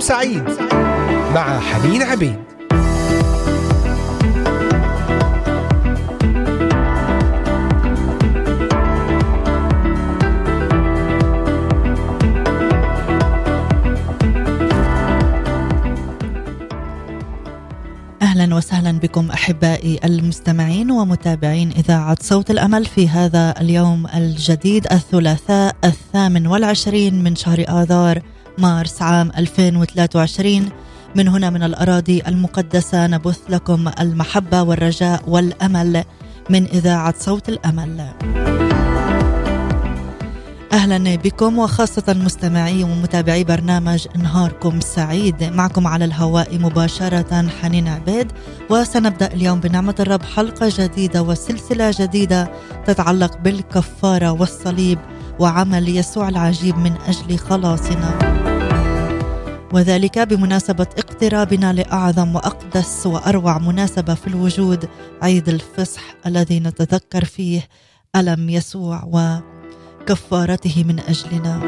يوم سعيد مع حنين عبيد. أهلا وسهلا بكم أحبائي المستمعين ومتابعين إذاعة صوت الأمل في هذا اليوم الجديد الثلاثاء الثامن والعشرين من شهر آذار مارس عام 2023 من هنا من الأراضي المقدسة نبث لكم المحبة والرجاء والأمل من إذاعة صوت الأمل. أهلا بكم وخاصة مستمعي ومتابعي برنامج نهاركم سعيد معكم على الهواء مباشرة حنين عبيد وسنبدأ اليوم بنعمة الرب حلقة جديدة وسلسلة جديدة تتعلق بالكفارة والصليب وعمل يسوع العجيب من أجل خلاصنا. وذلك بمناسبة اقترابنا لأعظم وأقدس وأروع مناسبة في الوجود عيد الفصح الذي نتذكر فيه ألم يسوع و كفارته من أجلنا.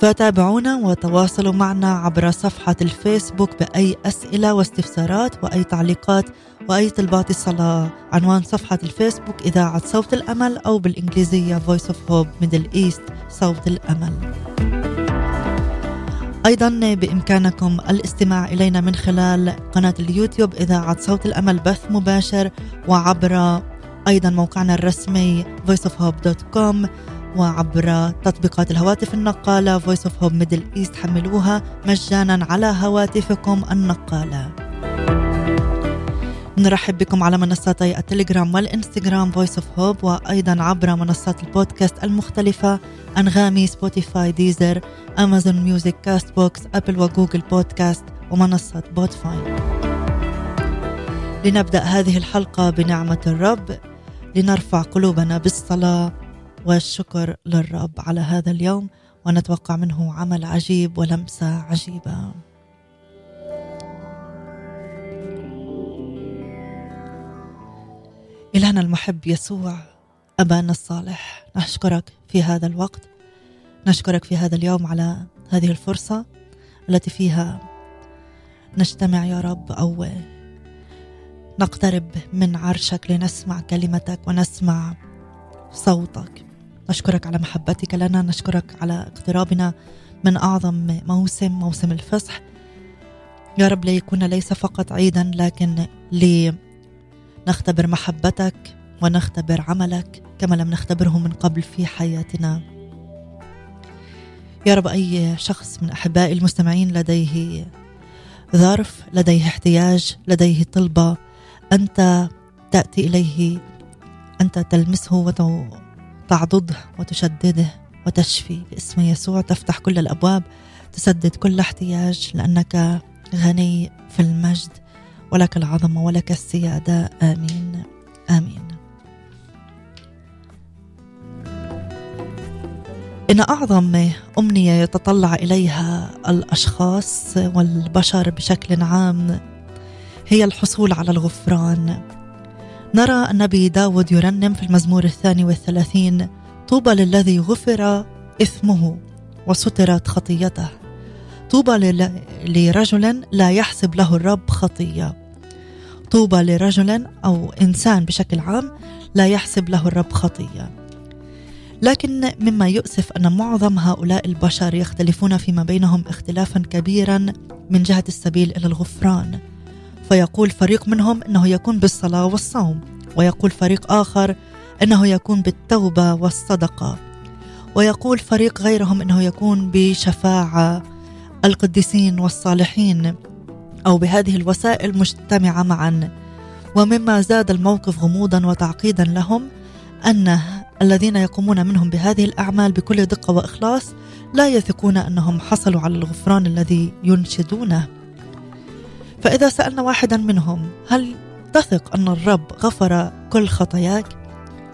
فتابعونا وتواصلوا معنا عبر صفحة الفيسبوك بأي أسئلة واستفسارات وأي تعليقات وأي طلبات الصلاة. عنوان صفحة الفيسبوك إذاعة صوت الأمل أو بالإنجليزية Voice of Hope Middle East صوت الأمل. أيضا بإمكانكم الاستماع إلينا من خلال قناة اليوتيوب إذاعة صوت الأمل بث مباشر وعبر أيضا موقعنا الرسمي voiceofhope.com وعبر تطبيقات الهواتف النقالة Voice of Hope Middle East حملوها مجانا على هواتفكم النقالة. نرحب بكم على منصاتي التليجرام والإنستغرام Voice of Hope وأيضا عبر منصات البودكاست المختلفة أنغامي سبوتيفاي ديزر أمازون ميوزك كاست بوكس أبل وجوجل بودكاست ومنصة بوتفاي لنبدأ هذه الحلقة بنعمة الرب. لنرفع قلوبنا بالصلاة والشكر للرب على هذا اليوم ونتوقع منه عمل عجيب ولمسة عجيبة. إلهنا المحب يسوع أبانا الصالح نشكرك في هذا الوقت نشكرك في هذا اليوم على هذه الفرصة التي فيها. نجتمع يا رب أو نقترب من عرشك لنسمع كلمتك ونسمع صوتك. نشكرك على محبتك لنا نشكرك على اقترابنا من أعظم موسم موسم الفصح. يا رب ليكون ليس فقط عيدا لكن لنختبر محبتك ونختبر عملك كما لم نختبره من قبل في حياتنا. يا رب أي شخص من أحبائي المستمعين لديه ظرف لديه احتياج لديه طلبة أنت تأتي إليه أنت تلمسه وتعضده وتشدده وتشفي باسم يسوع. تفتح كل الأبواب تسدد كل احتياج لأنك غني في المجد. ولك العظمة ولك السيادة. آمين. آمين. إن أعظم أمنية يتطلع إليها الأشخاص والبشر بشكل عام هي الحصول على الغفران. نرى النبي داود يرنم في المزمور الثاني والثلاثين طوبى للذي غفر إثمه وسترت خطيته. طوبى لرجل لا يحسب له الرب خطية. طوبى لرجل أو إنسان بشكل عام لا يحسب له الرب خطية. لكن مما يؤسف أن معظم هؤلاء البشر يختلفون فيما بينهم اختلافا كبيرا من جهة السبيل إلى الغفران. فيقول فريق منهم إنه يكون بالصلاة والصوم ويقول فريق آخر إنه يكون بالتوبة والصدقة ويقول فريق غيرهم إنه يكون بشفاعة القديسين والصالحين. أو بهذه الوسائل مجتمعة معا. ومما زاد الموقف غموضا وتعقيدا لهم أن الذين يقومون منهم بهذه الأعمال بكل دقة وإخلاص لا يثقون أنهم حصلوا على الغفران الذي ينشدونه. فإذا سألنا واحدا منهم هل تثق أن الرب غفر كل خطاياك؟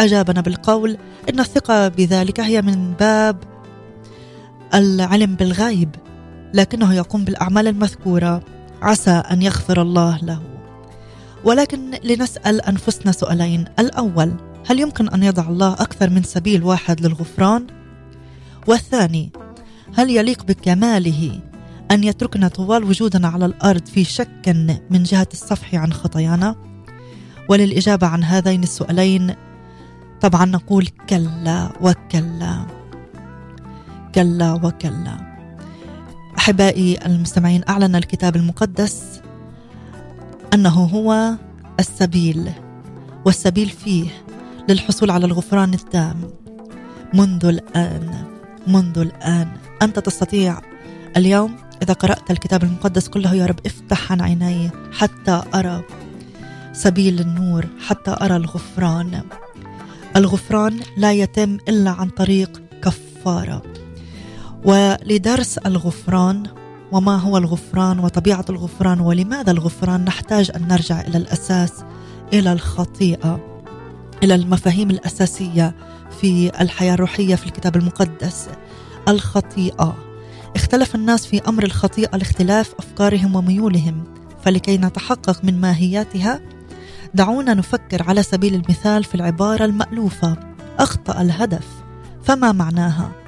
أجابنا بالقول إن الثقة بذلك هي من باب العلم بالغيب لكنه يقوم بالأعمال المذكورة. عسى أن يغفر الله له ولكن لنسأل أنفسنا سؤالين الأول هل يمكن أن يضع الله أكثر من سبيل واحد للغفران؟ والثاني هل يليق بكماله أن يتركنا طوال وجودنا على الأرض في شك من جهة الصفح عن خطايانا؟ وللإجابة عن هذين السؤالين طبعا نقول كلا وكلا كلا وكلا أحبائي المستمعين أعلن الكتاب المقدس أنه هو السبيل والسبيل فيه للحصول على الغفران التام منذ الآن منذ الآن. أنت تستطيع اليوم إذا قرأت الكتاب المقدس كله يا رب افتح عن عيني حتى أرى سبيل النور حتى أرى الغفران. الغفران لا يتم إلا عن طريق كفارة. ولدرس الغفران وما هو الغفران وطبيعة الغفران ولماذا الغفران؟ نحتاج أن نرجع إلى الأساس إلى الخطيئة إلى المفاهيم الأساسية في الحياة الروحية في الكتاب المقدس. الخطيئة. اختلف الناس في أمر الخطيئة لاختلاف أفكارهم وميولهم فلكي نتحقق من ماهياتها دعونا نفكر على سبيل المثال في العبارة المألوفة أخطأ الهدف فما معناها؟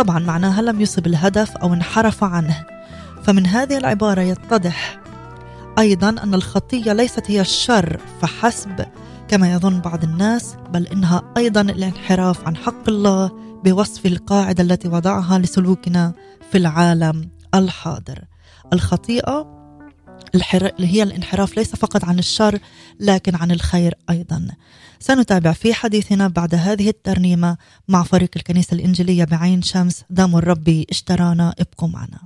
طبعا معناها لم يصب الهدف أو انحرف عنه. فمن هذه العبارة يتضح أيضا أن الخطية ليست هي الشر فحسب كما يظن بعض الناس بل إنها أيضا الانحراف عن حق الله بوصف القاعدة التي وضعها لسلوكنا في العالم الحاضر. الخطيئه هي الانحراف ليس فقط عن الشر لكن عن الخير أيضا. سنتابع في حديثنا بعد هذه الترنيمة مع فريق الكنيسة الإنجيلية بعين شمس دام الرب اشترانا ابقوا معنا.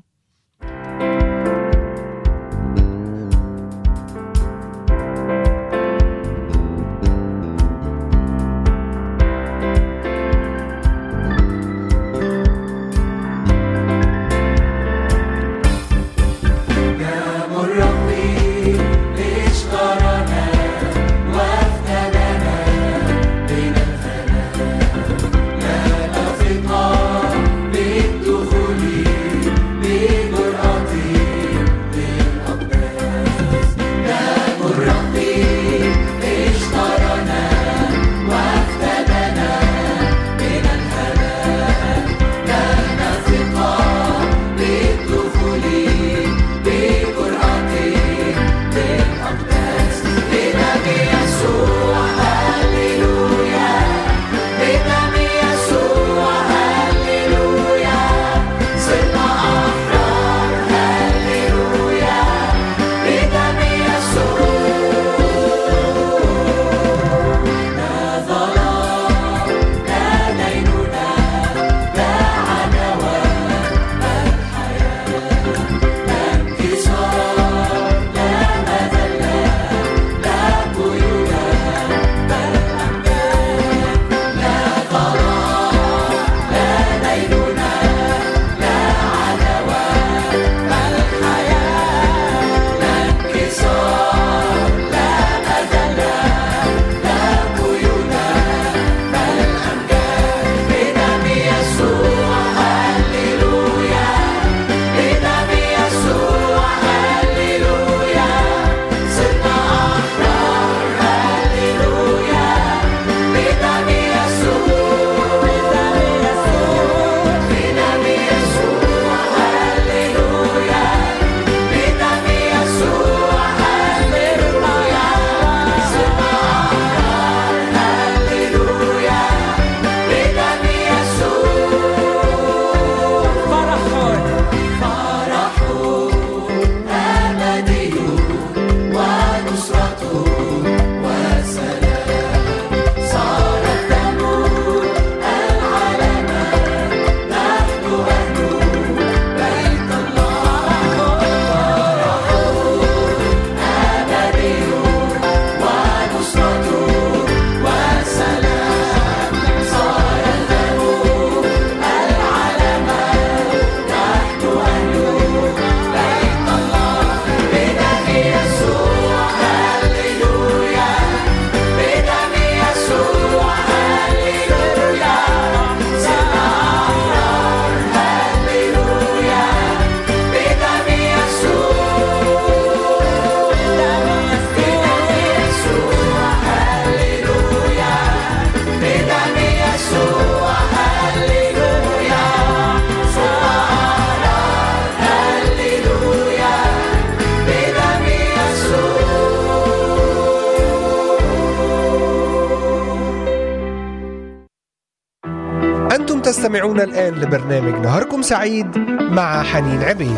تستمعون الآن لبرنامج نهاركم سعيد مع حنين عبيد.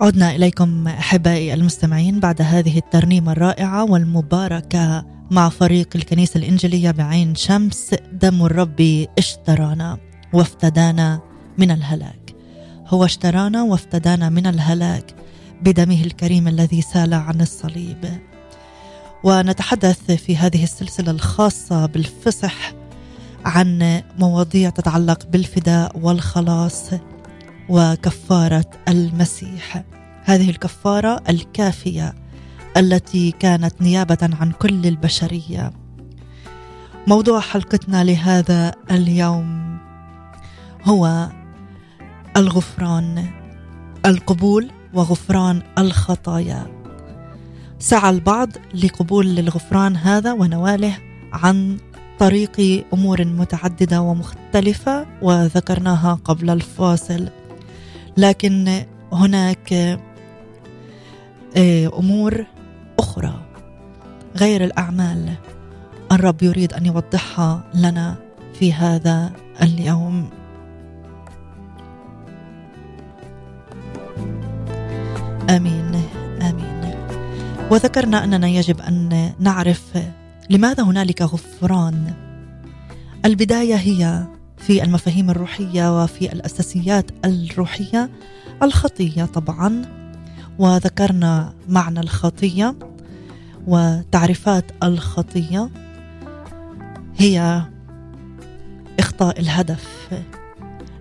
عدنا إليكم أحبائي المستمعين بعد هذه الترنيمة الرائعة والمباركة. مع فريق الكنيسة الإنجيلية بعين شمس. دم الرب اشترانا وافتدانا من الهلاك. هو اشترانا وافتدانا من الهلاك بدمه الكريم الذي سال عن الصليب. ونتحدث في هذه السلسلة الخاصة بالفصح عن مواضيع تتعلق بالفداء والخلاص وكفارة المسيح. هذه الكفارة الكافية التي كانت نيابة عن كل البشرية. موضوع حلقتنا لهذا اليوم هو الغفران القبول وغفران الخطايا. سعى البعض لقبول الغفران هذا ونواله عن طريق أمور متعددة ومختلفة وذكرناها قبل الفاصل. لكن هناك آه، أمور أخرى غير الأعمال الرب يريد أن يوضحها لنا في هذا اليوم. آمين آمين. وذكرنا أننا يجب أن نعرف لماذا هنالك غفران. البداية هي في المفاهيم الروحية وفي الأساسيات الروحية الخطية طبعا. وذكرنا معنى الخطية. وتعريفات الخطية هي إخطاء الهدف.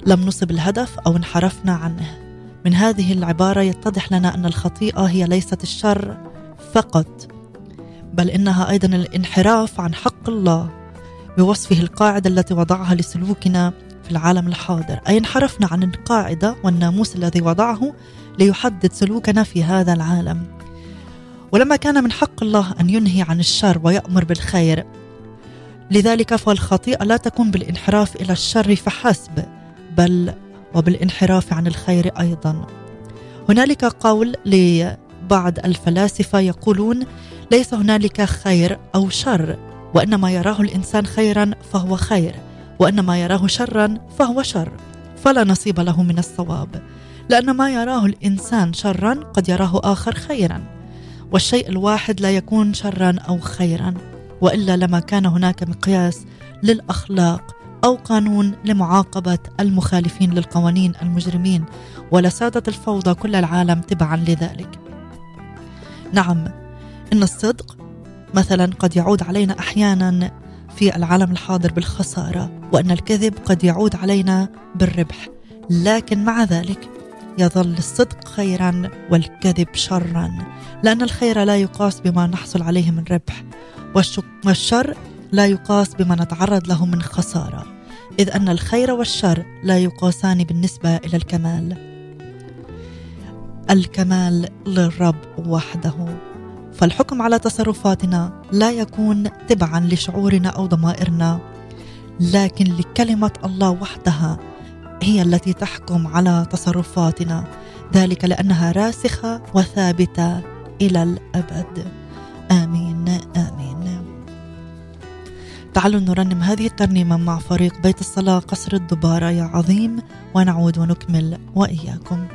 لم نصب الهدف أو انحرفنا عنه. من هذه العبارة يتضح لنا أن الخطيئة هي ليست الشر فقط بل إنها أيضا الانحراف عن حق الله بوصفه القاعدة التي وضعها لسلوكنا في العالم الحاضر. أي انحرفنا عن القاعدة والناموس الذي وضعه ليحدد سلوكنا في هذا العالم. ولما كان من حق الله أن ينهي عن الشر ويأمر بالخير. لذلك فالخطيئة لا تكون بالانحراف إلى الشر فحسب بل وبالانحراف عن الخير أيضا. هنالك قول لبعض الفلاسفة يقولون ليس هنالك خير أو شر وان ما يراه الإنسان خيرا فهو خير وان ما يراه شرا فهو شر فلا نصيب له من الصواب. لأن ما يراه الإنسان شرا قد يراه آخر خيرا. والشيء الواحد لا يكون شرا أو خيرا وإلا لما كان هناك مقياس للأخلاق أو قانون لمعاقبة المخالفين للقوانين المجرمين ولسادت الفوضى كل العالم تبعا لذلك. نعم إن الصدق مثلا قد يعود علينا أحيانا في العالم الحاضر بالخسارة وإن الكذب قد يعود علينا بالربح لكن مع ذلك يظل الصدق خيرا والكذب شرا. لأن الخير لا يقاس بما نحصل عليه من ربح والشر لا يقاس بما نتعرض له من خسارة. إذ أن الخير والشر لا يقاسان بالنسبة إلى الكمال. الكمال للرب وحده. فالحكم على تصرفاتنا لا يكون تبعا لشعورنا أو ضمائرنا لكن لكلمة الله وحدها هي التي تحكم على تصرفاتنا. ذلك لأنها راسخة وثابتة إلى الأبد. آمين آمين. تعالوا نرنم هذه الترنيمة مع فريق بيت الصلاة قصر الدبارة يا عظيم ونعود ونكمل وإياكم.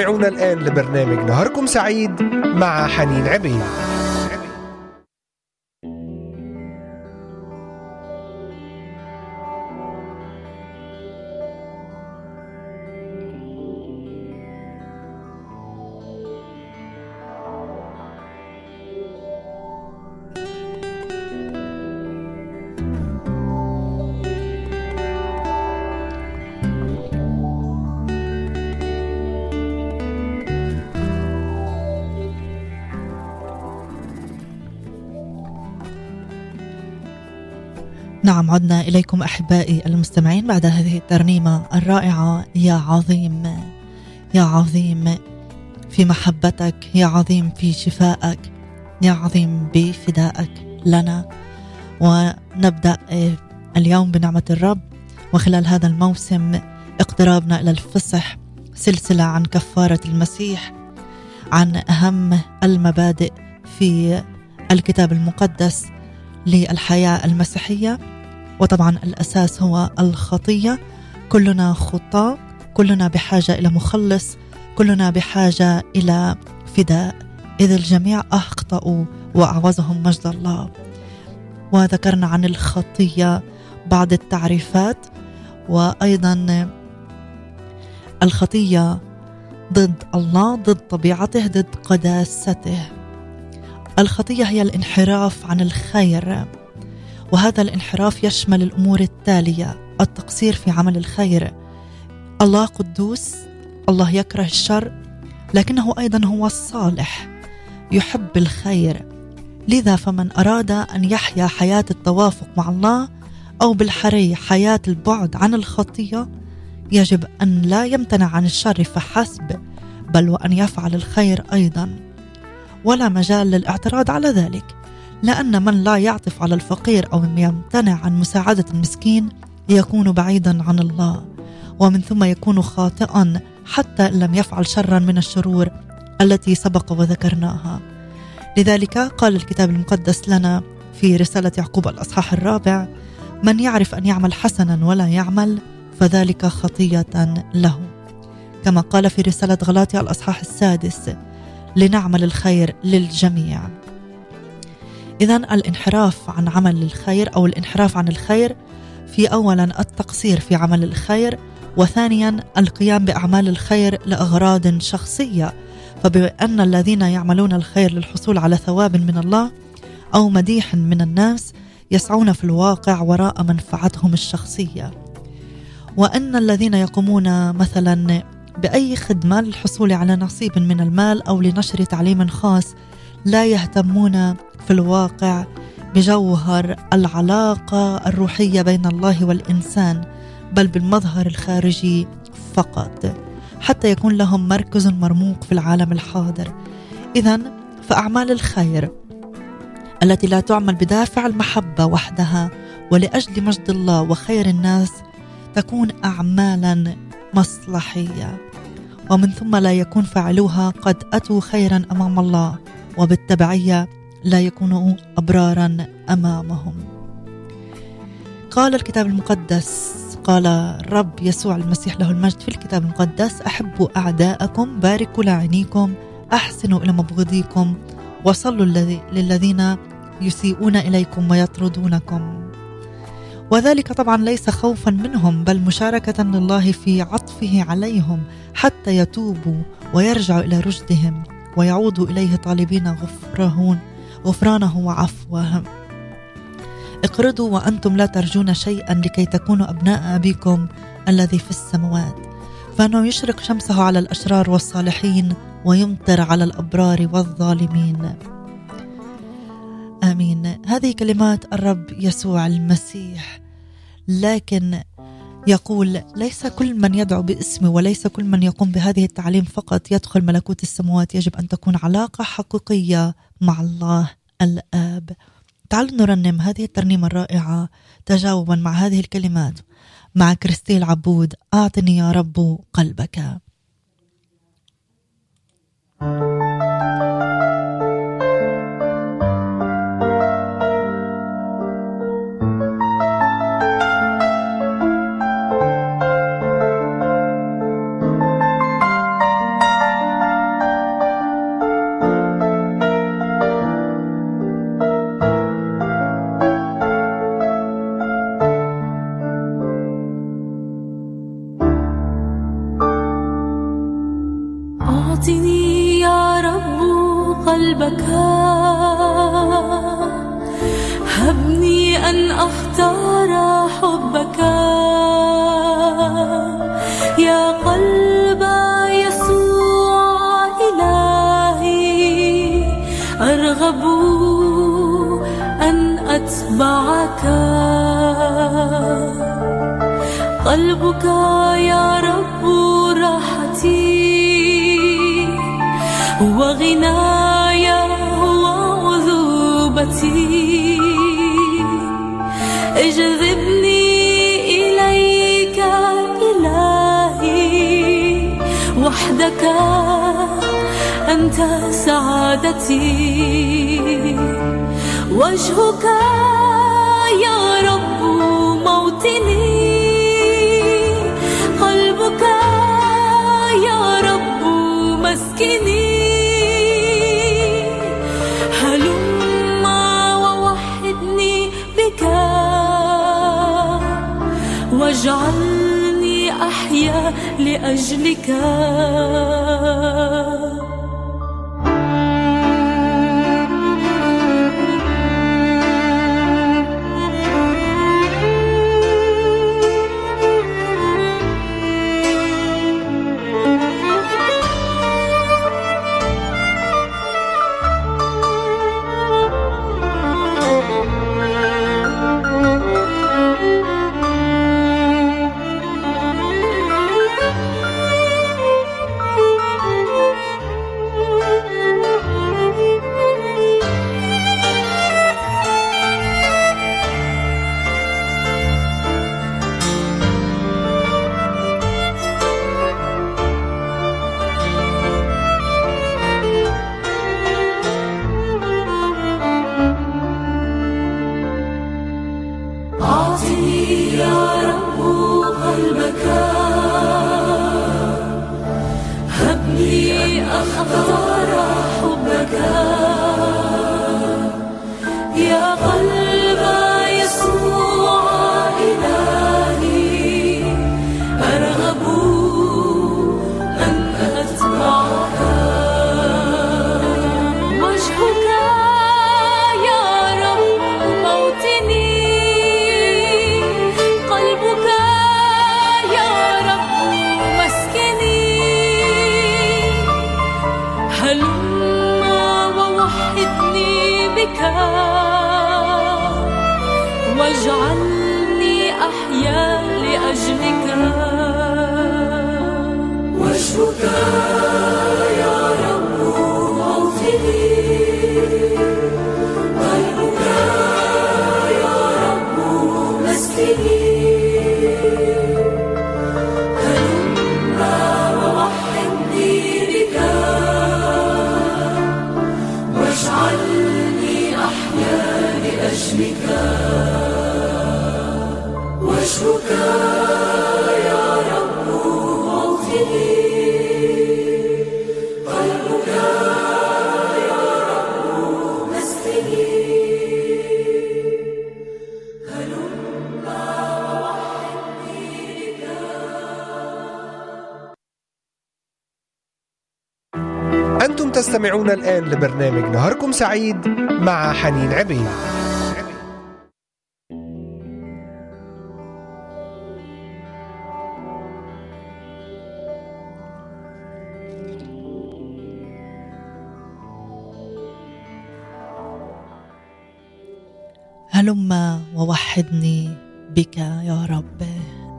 تستمعون الآن لبرنامج نهاركم سعيد مع حنين عبيد. نعم عدنا إليكم أحبائي المستمعين بعد هذه الترنيمة الرائعة. يا عظيم يا عظيم في محبتك يا عظيم في شفائك يا عظيم بفدائك لنا. ونبدأ آه، اليوم بنعمة الرب. وخلال هذا الموسم اقترابنا إلى الفصح سلسلة عن كفارة المسيح عن أهم المبادئ في الكتاب المقدس للحياة المسيحية وطبعا الأساس هو الخطية. كلنا خطاة كلنا بحاجة إلى مخلص كلنا بحاجة إلى فداء. إذ الجميع أخطأوا وأعوزهم مجد الله. وذكرنا عن الخطية بعض التعريفات وأيضا الخطية ضد الله ضد طبيعته ضد قداسته. الخطية هي الانحراف عن الخير وهذا الانحراف يشمل الأمور التالية التقصير في عمل الخير. الله قدوس الله يكره الشر لكنه أيضا هو الصالح يحب الخير. لذا فمن أراد أن يحيا حياة التوافق مع الله أو بالحري حياة البعد عن الخطية يجب أن لا يمتنع عن الشر فحسب بل وأن يفعل الخير أيضا. ولا مجال للاعتراض على ذلك لأن من لا يعطف على الفقير أو يمتنع عن مساعدة المسكين يكون بعيدا عن الله ومن ثم يكون خاطئا حتى إن لم يفعل شرا من الشرور التي سبق وذكرناها. لذلك قال الكتاب المقدس لنا في رسالة يعقوب الأصحاح الرابع من يعرف أن يعمل حسنا ولا يعمل فذلك خطية له. كما قال في رسالة غلاطيا الأصحاح السادس لنعمل الخير للجميع. اذا الانحراف عن عمل الخير أو الانحراف عن الخير في اولا التقصير في عمل الخير وثانيا القيام بأعمال الخير لأغراض شخصية. فبأن الذين يعملون الخير للحصول على ثواب من الله أو مديح من الناس يسعون في الواقع وراء منفعتهم الشخصية. وأن الذين يقومون مثلا بأي خدمة للحصول على نصيب من المال أو لنشر تعليم خاص لا يهتمون في الواقع بجوهر العلاقة الروحية بين الله والإنسان بل بالمظهر الخارجي فقط حتى يكون لهم مركز مرموق في العالم الحاضر. اذا فأعمال الخير التي لا تعمل بدافع المحبة وحدها ولأجل مجد الله وخير الناس تكون اعمالا مصلحية. ومن ثم لا يكون فاعلوها قد أتوا خيرا أمام الله وبالتبعية لا يكونوا أبرارا أمامهم. قال الكتاب المقدس قال الرب يسوع المسيح له المجد في الكتاب المقدس أحبوا أعداءكم باركوا لاعنيكم أحسنوا إلى مبغضيكم وصلوا للذين يسيئون إليكم ويطردونكم. وذلك طبعا ليس خوفا منهم بل مشاركة لله في عطفه عليهم حتى يتوبوا ويرجعوا إلى رشدهم ويعودوا إليه طالبين غفرهون غفرانه وعفوه اقرضوا وأنتم لا ترجون شيئا لكي تكونوا أبناء أبيكم الذي في السماوات فأنه يشرق شمسه على الأشرار والصالحين ويمطر على الأبرار والظالمين. آمين. هذه كلمات الرب يسوع المسيح. لكن يقول ليس كل من يدعو باسمي وليس كل من يقوم بهذه التعليم فقط يدخل ملكوت السماوات. يجب أن تكون علاقة حقيقية مع الله الآب. تعالوا نرنم هذه الترنيمة الرائعة تجاوبا مع هذه الكلمات. مع كريستيل عبود أعطني يا رب قلبك. أعطني قلبك. هبني أن أختار حبك. يا قلب يسوع إلهي أرغب أن أتبعك. قلبك يا رب راحتي وعذوبتي اجذبني إليك إلهي وحدك أنت سعادتي. وجهك يا رب موطني واجعلني أحيا لأجلك. الآن لبرنامج نهاركم سعيد مع حنين عبيد. هلم ووحدني بك يا رب.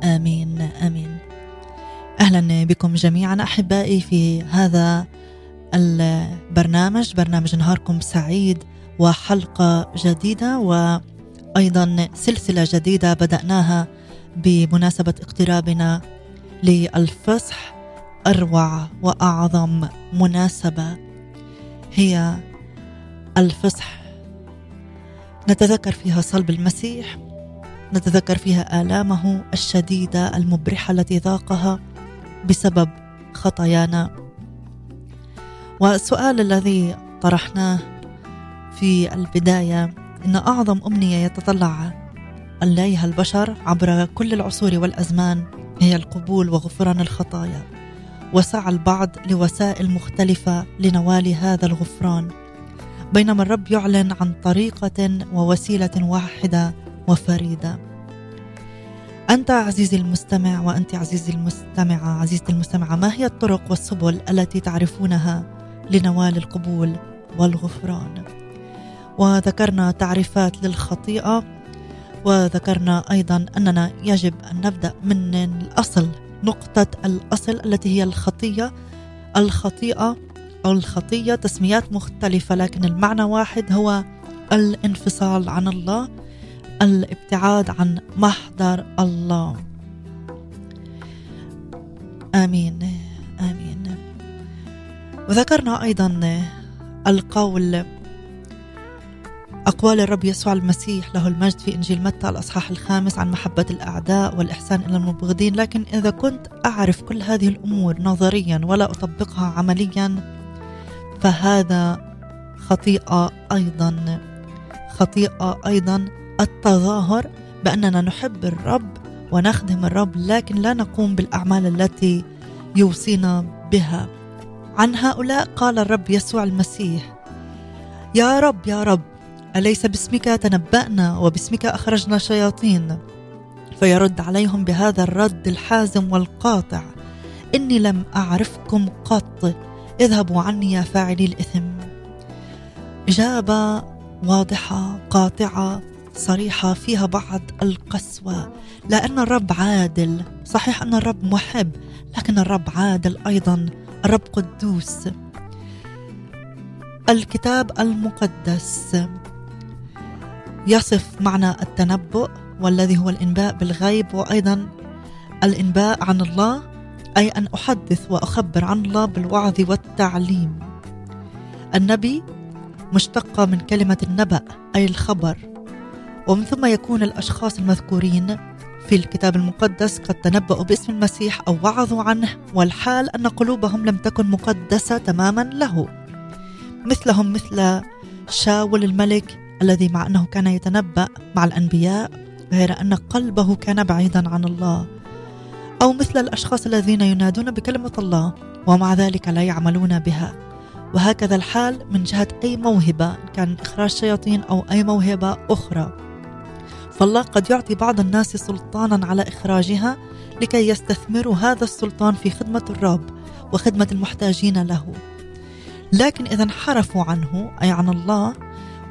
آمين آمين. أهلا بكم جميعا أحبائي في هذا البرنامج برنامج نهاركم سعيد وحلقة جديدة وأيضا سلسلة جديدة بدأناها بمناسبة اقترابنا للفصح أروع وأعظم مناسبة هي الفصح. نتذكر فيها صلب المسيح نتذكر فيها آلامه الشديدة المبرحة التي ذاقها بسبب خطايانا. والسؤال الذي طرحناه في البداية إن أعظم أمنية يتطلع إليها البشر عبر كل العصور والأزمان هي القبول وغفران الخطايا وسعى البعض لوسائل مختلفة لنوال هذا الغفران. بينما الرب يعلن عن طريقة ووسيلة واحدة وفريدة. أنت عزيزي المستمع وأنت عزيزي المستمعة عزيزتي المستمعة ما هي الطرق والسبل التي تعرفونها لنوال القبول والغفران. وذكرنا تعريفات للخطيئة وذكرنا أيضا أننا يجب أن نبدأ من الأصل نقطة الأصل التي هي الخطية الخطيئة أو الخطية تسميات مختلفة لكن المعنى واحد هو الانفصال عن الله الابتعاد عن محضر الله. آمين. وذكرنا أيضا القول أقوال الرب يسوع المسيح له المجد في إنجيل متى الأصحاح الخامس عن محبة الأعداء والإحسان إلى المبغضين. لكن إذا كنت أعرف كل هذه الأمور نظريا ولا أطبقها عمليا فهذا خطيئة أيضا. خطيئة أيضا التظاهر بأننا نحب الرب ونخدم الرب لكن لا نقوم بالأعمال التي يوصينا بها. عن هؤلاء قال الرب يسوع المسيح يا رب يا رب أليس باسمك تنبأنا وباسمك أخرجنا شياطين فيرد عليهم بهذا الرد الحازم والقاطع إني لم أعرفكم قط اذهبوا عني يا فاعلي الإثم. إجابة واضحة قاطعة صريحة فيها بعض القسوة. لأن الرب عادل صحيح أن الرب محب لكن الرب عادل أيضا. الرب قدوس الكتاب المقدس. يصف معنى التنبؤ والذي هو الإنباء بالغيب وأيضا الإنباء عن الله أي أن أحدث وأخبر عن الله بالوعظ والتعليم. النبي مشتقة من كلمة النبأ أي الخبر. ومن ثم يكون الأشخاص المذكورين في الكتاب المقدس قد تنبأوا باسم المسيح أو وعظوا عنه والحال أن قلوبهم لم تكن مقدسة تماما له. مثلهم مثل شاول الملك الذي مع أنه كان يتنبأ مع الأنبياء غير أن قلبه كان بعيدا عن الله. أو مثل الأشخاص الذين ينادون بكلمة الله ومع ذلك لا يعملون بها. وهكذا الحال من جهة أي موهبة كان إخراج شياطين أو أي موهبة أخرى. فالله قد يعطي بعض الناس سلطانا على إخراجها لكي يستثمروا هذا السلطان في خدمة الرب وخدمة المحتاجين له. لكن إذا انحرفوا عنه أي عن الله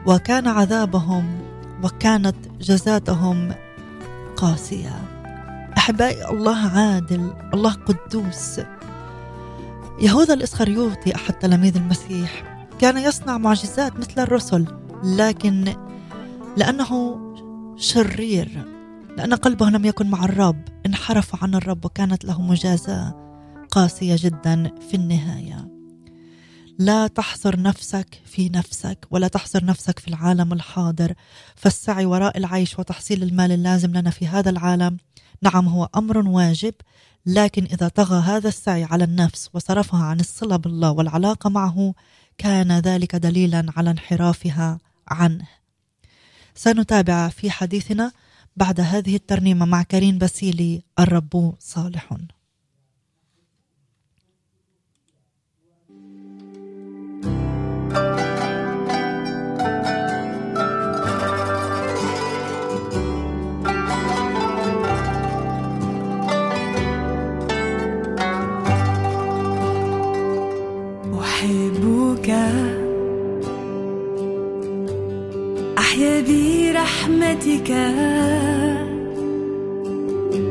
وكان عذابهم وكانت جزاتهم قاسية. أحبائي الله عادل الله قدوس. يهوذا الإسخريوطي أحد تلاميذ المسيح كان يصنع معجزات مثل الرسل لكن لأنه شرير لأن قلبه لم يكن مع الرب انحرف عن الرب وكانت له مجازاة قاسية جدا في النهاية. لا تحصر نفسك في نفسك ولا تحصر نفسك في العالم الحاضر فالسعي وراء العيش وتحصيل المال اللازم لنا في هذا العالم نعم هو أمر واجب لكن إذا طغى هذا السعي على النفس وصرفها عن الصلة بالله والعلاقة معه كان ذلك دليلا على انحرافها عنه. سنتابع في حديثنا بعد هذه الترنيمة مع كريم بسيلي الرب صالح. أحبك برحمتك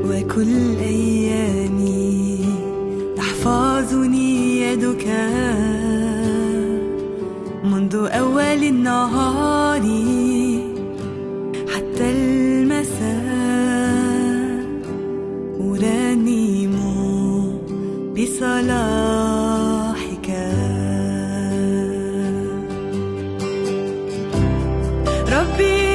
وكل أيامي تحفظني يدك منذ أول النهار حتى المساء أرنم بصلاه be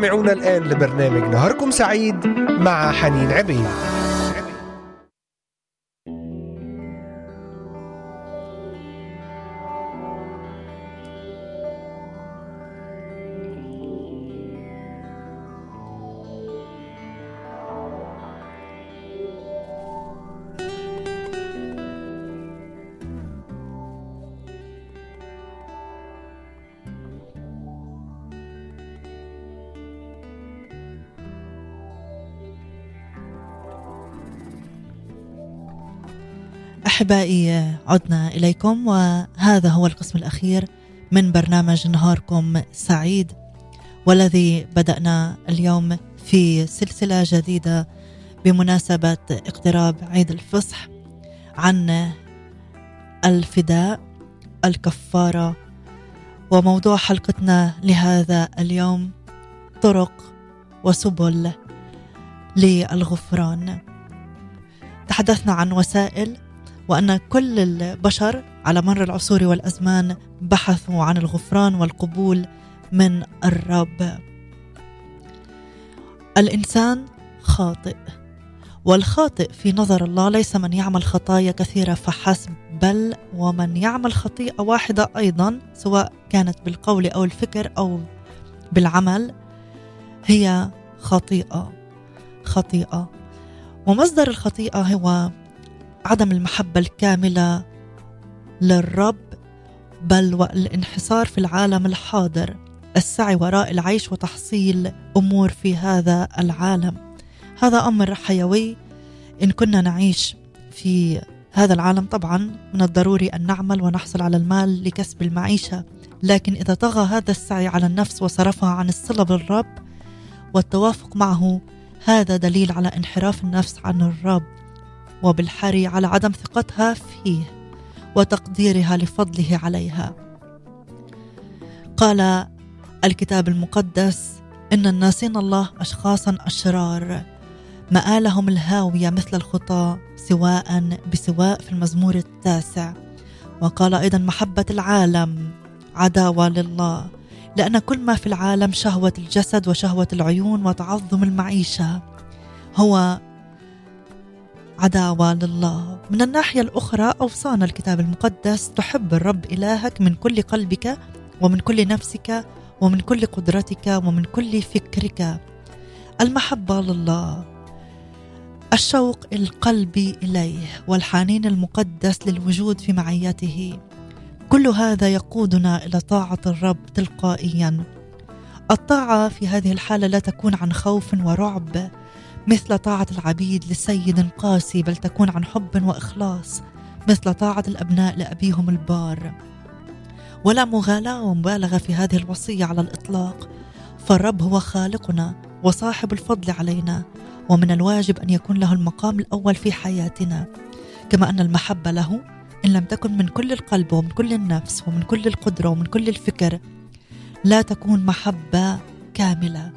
تستمعون الآن لبرنامج نهاركم سعيد مع حنين عبيد. أحبائي عدنا إليكم وهذا هو القسم الأخير من برنامج نهاركم سعيد والذي بدأنا اليوم في سلسلة جديدة بمناسبة اقتراب عيد الفصح عن الفداء الكفارة وموضوع حلقتنا لهذا اليوم طرق وسبل للغفران. تحدثنا عن وسائل وأن كل البشر على مر العصور والأزمان بحثوا عن الغفران والقبول من الرب. الإنسان خاطئ والخاطئ في نظر الله ليس من يعمل خطايا كثيرة فحسب بل ومن يعمل خطيئة واحدة أيضا سواء كانت بالقول أو الفكر أو بالعمل هي خطيئة. خطيئة. ومصدر الخطيئة هو عدم المحبة الكاملة للرب بل والانحصار في العالم الحاضر السعي وراء العيش وتحصيل أمور في هذا العالم. هذا أمر حيوي إن كنا نعيش في هذا العالم. طبعا من الضروري أن نعمل ونحصل على المال لكسب المعيشة لكن إذا طغى هذا السعي على النفس وصرفها عن الصلة بالرب والتوافق معه هذا دليل على انحراف النفس عن الرب. وبالحري على عدم ثقتها فيه وتقديرها لفضله عليها. قال الكتاب المقدس إن الناسين الله اشخاصا أشرار مآلهم الهاوية مثل الخطاه سواء بسواء في المزمور التاسع. وقال أيضا محبة العالم عداوة لله لأن كل ما في العالم شهوة الجسد وشهوة العيون وتعظم المعيشة. هو عداوه لله من الناحية الأخرى أوصانا الكتاب المقدس تحب الرب إلهك من كل قلبك ومن كل نفسك ومن كل قدرتك ومن كل فكرك. المحبة لله. الشوق القلبي إليه والحنين المقدس للوجود في معيته. كل هذا يقودنا إلى طاعة الرب تلقائيا. الطاعة في هذه الحالة لا تكون عن خوف ورعب. مثل طاعة العبيد لسيد قاسي بل تكون عن حب وإخلاص مثل طاعة الأبناء لأبيهم البار. ولا مغالاه ومبالغه في هذه الوصية على الإطلاق. فالرب هو خالقنا وصاحب الفضل علينا ومن الواجب أن يكون له المقام الأول في حياتنا. كما أن المحبة له إن لم تكن من كل القلب ومن كل النفس ومن كل القدرة ومن كل الفكر. لا تكون محبة كاملة.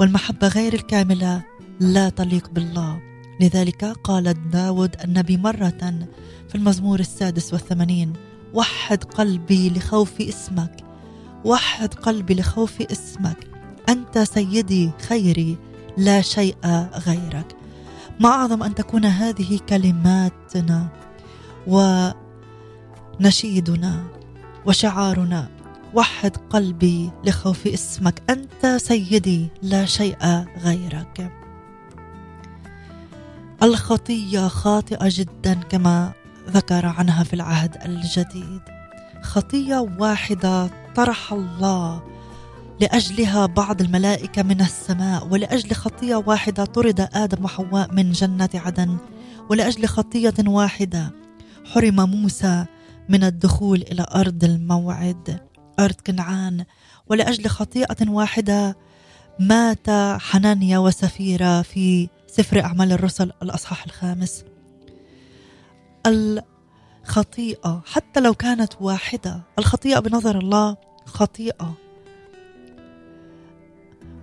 والمحبة غير الكاملة لا تليق بالله. لذلك قال داود النبي مرة في المزمور السادس والثمانين وحد قلبي لخوف اسمك وحد قلبي لخوف اسمك أنت سيدي خيري لا شيء غيرك. ما أعظم أن تكون هذه كلماتنا ونشيدنا وشعارنا. وحد قلبي لخوف اسمك أنت سيدي لا شيء غيرك. الخطية خاطئة جدا كما ذكر عنها في العهد الجديد. خطية واحدة طرح الله لأجلها بعض الملائكة من السماء ولأجل خطية واحدة طرد آدم وحواء من جنة عدن ولأجل خطية واحدة حرم موسى من الدخول إلى أرض الموعد. أرض كنعان ولأجل خطيئة واحدة مات حنانيا وسفيرة في سفر أعمال الرسل الأصحاح الخامس. الخطيئة حتى لو كانت واحدة الخطيئة بنظر الله خطيئة.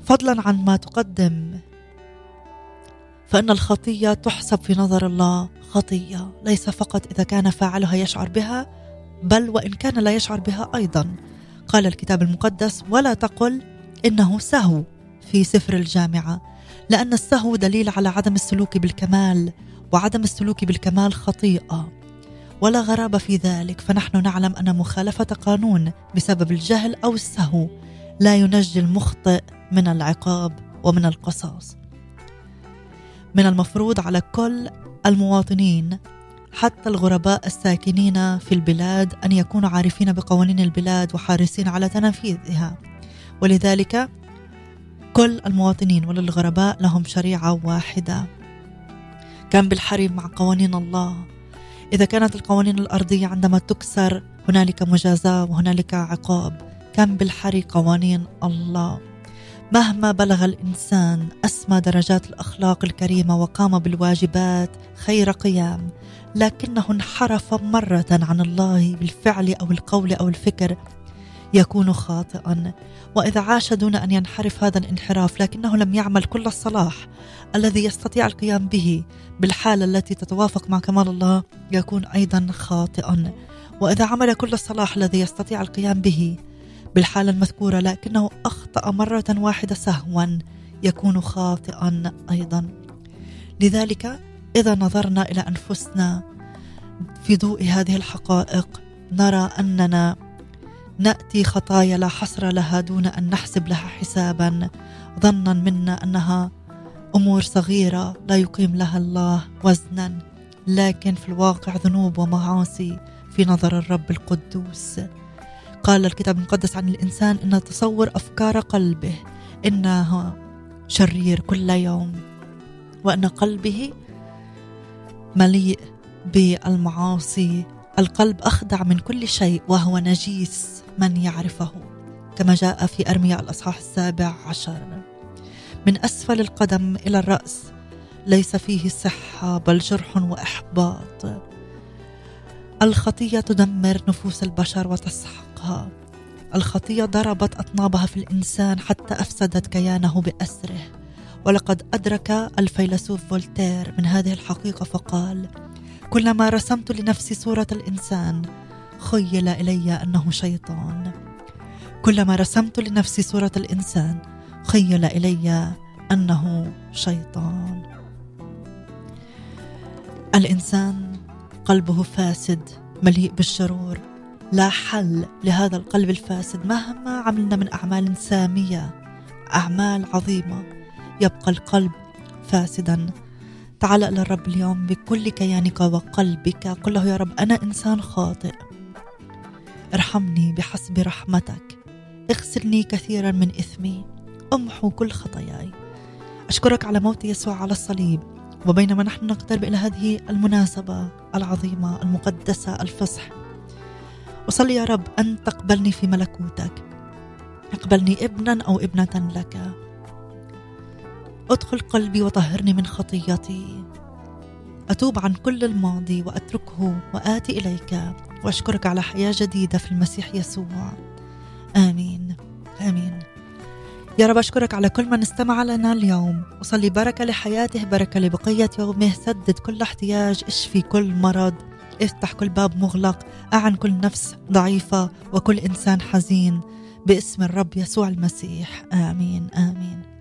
فضلا عن ما تقدم فإن الخطية تحسب في نظر الله خطية ليس فقط إذا كان فاعلها يشعر بها بل وإن كان لا يشعر بها أيضا. قال الكتاب المقدس ولا تقل إنه سهو في سفر الجامعة. لأن السهو دليل على عدم السلوك بالكمال وعدم السلوك بالكمال خطيئة ولا غرابة في ذلك. فنحن نعلم أن مخالفة قانون بسبب الجهل أو السهو لا ينجي المخطئ من العقاب ومن القصاص. من المفروض على كل المواطنين حتى الغرباء الساكنين في البلاد أن يكونوا عارفين بقوانين البلاد وحارسين على تنفيذها. ولذلك كل المواطنين وللغرباء لهم شريعة واحدة. كان بالحري مع قوانين الله. إذا كانت القوانين الأرضية عندما تكسر هنالك مجازاة وهنالك عقاب. كم بالحري قوانين الله. مهما بلغ الإنسان أسمى درجات الأخلاق الكريمة وقام بالواجبات خير قيام. لكنه انحرف مرة عن الله بالفعل أو القول أو الفكر. يكون خاطئا. وإذا عاش دون أن ينحرف هذا الانحراف لكنه لم يعمل كل الصلاح الذي يستطيع القيام به. بالحاله التي تتوافق مع كمال الله يكون أيضا خاطئا. وإذا عمل كل الصلاح الذي يستطيع القيام به بالحاله المذكورة لكنه أخطأ مرة واحدة سهوا يكون خاطئا أيضا. لذلك إذا نظرنا إلى أنفسنا في ضوء هذه الحقائق نرى أننا نأتي خطايا لا حصر لها دون أن نحسب لها حسابا. ظنا منا أنها أمور صغيرة لا يقيم لها الله وزنا. لكن في الواقع ذنوب ومعاصي في نظر الرب القدوس. قال الكتاب المقدس عن الإنسان إن تصور أفكار قلبه انه شرير كل يوم وإن قلبه مليء بالمعاصي. القلب أخدع من كل شيء وهو نجيس من يعرفه كما جاء في أرميا الأصحاح السابع عشر. من أسفل القدم إلى الرأس ليس فيه صحه بل جرح وإحباط. الخطية تدمر نفوس البشر وتسحقها. الخطية ضربت أطنابها في الإنسان حتى أفسدت كيانه بأسره. ولقد أدرك الفيلسوف فولتير من هذه الحقيقة فقال كلما رسمت لنفسي صورة الإنسان خيل إلي أنه شيطان. كلما رسمت لنفسي صورة الإنسان خيل إلي أنه شيطان. الإنسان قلبه فاسد مليء بالشرور. لا حل لهذا القلب الفاسد. مهما عملنا من أعمال سامية أعمال عظيمة يبقى القلب فاسدا. تعال إلى الرب اليوم بكل كيانك وقلبك. قل له يا رب أنا إنسان خاطئ. ارحمني بحسب رحمتك. اغسلني كثيرا من إثمي. أمحو كل خطاياي. أشكرك على موت يسوع على الصليب. وبينما نحن نقترب إلى هذه المناسبة العظيمة المقدسة الفصح. أصلي يا رب أن تقبلني في ملكوتك. اقبلني ابنا أو ابنة لك. أدخل قلبي وطهرني من خطيتي أتوب عن كل الماضي وأتركه وآتي إليك. وأشكرك على حياة جديدة في المسيح يسوع. آمين. آمين. يا رب أشكرك على كل من استمع لنا اليوم. أصلي بركة لحياته بركة لبقية يومه. سدد كل احتياج اشفي كل مرض. افتح كل باب مغلق. أعن كل نفس ضعيفة وكل إنسان حزين. باسم الرب يسوع المسيح. آمين. آمين.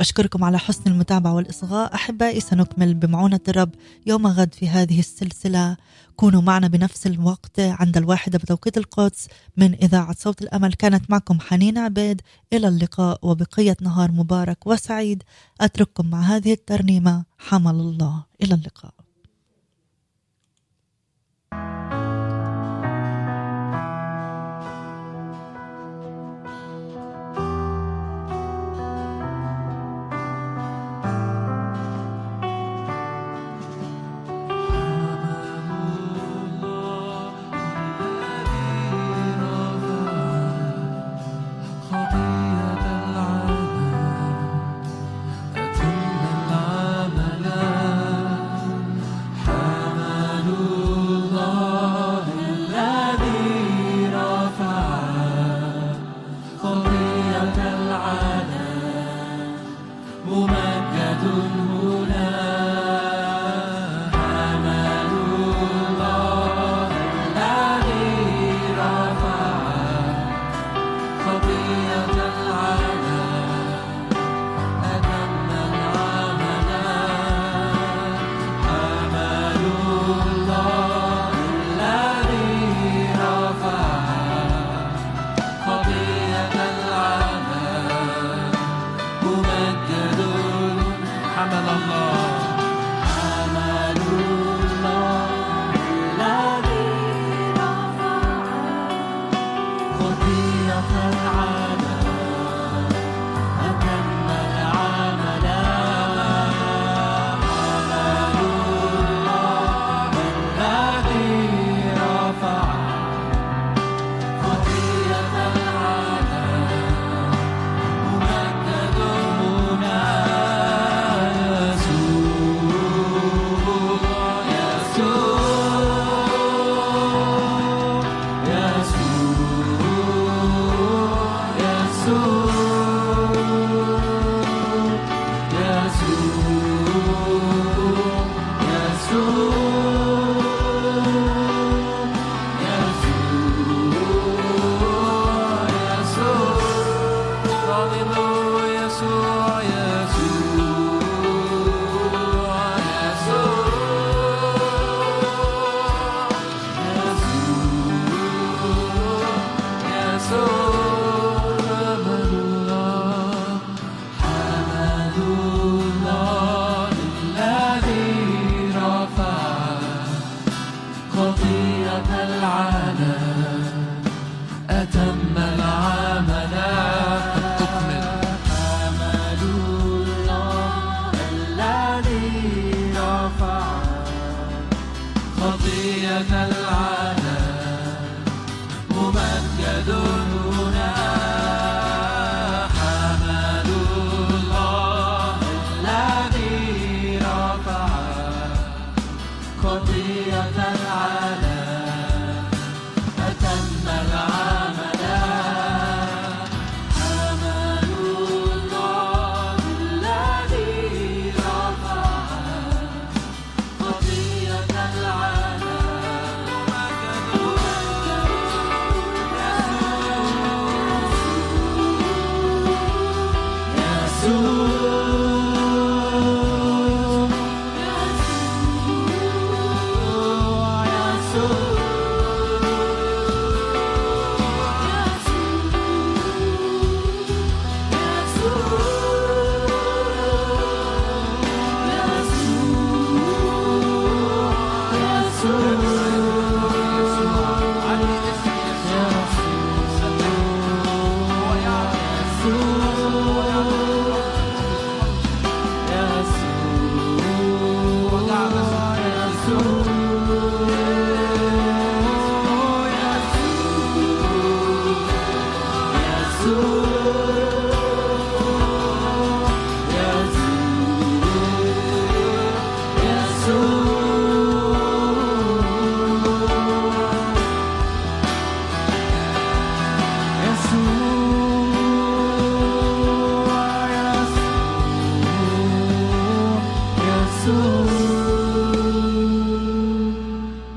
أشكركم على حسن المتابعة والإصغاء. أحبائي سنكمل بمعونة الرب يوم غد في هذه السلسلة. كونوا معنا بنفس الوقت عند الواحدة بتوقيت القدس من إذاعة صوت الأمل. كانت معكم حنين عبيد. إلى اللقاء وبقية نهار مبارك وسعيد. أترككم مع هذه الترنيمة. حمل الله. إلى اللقاء. فافعل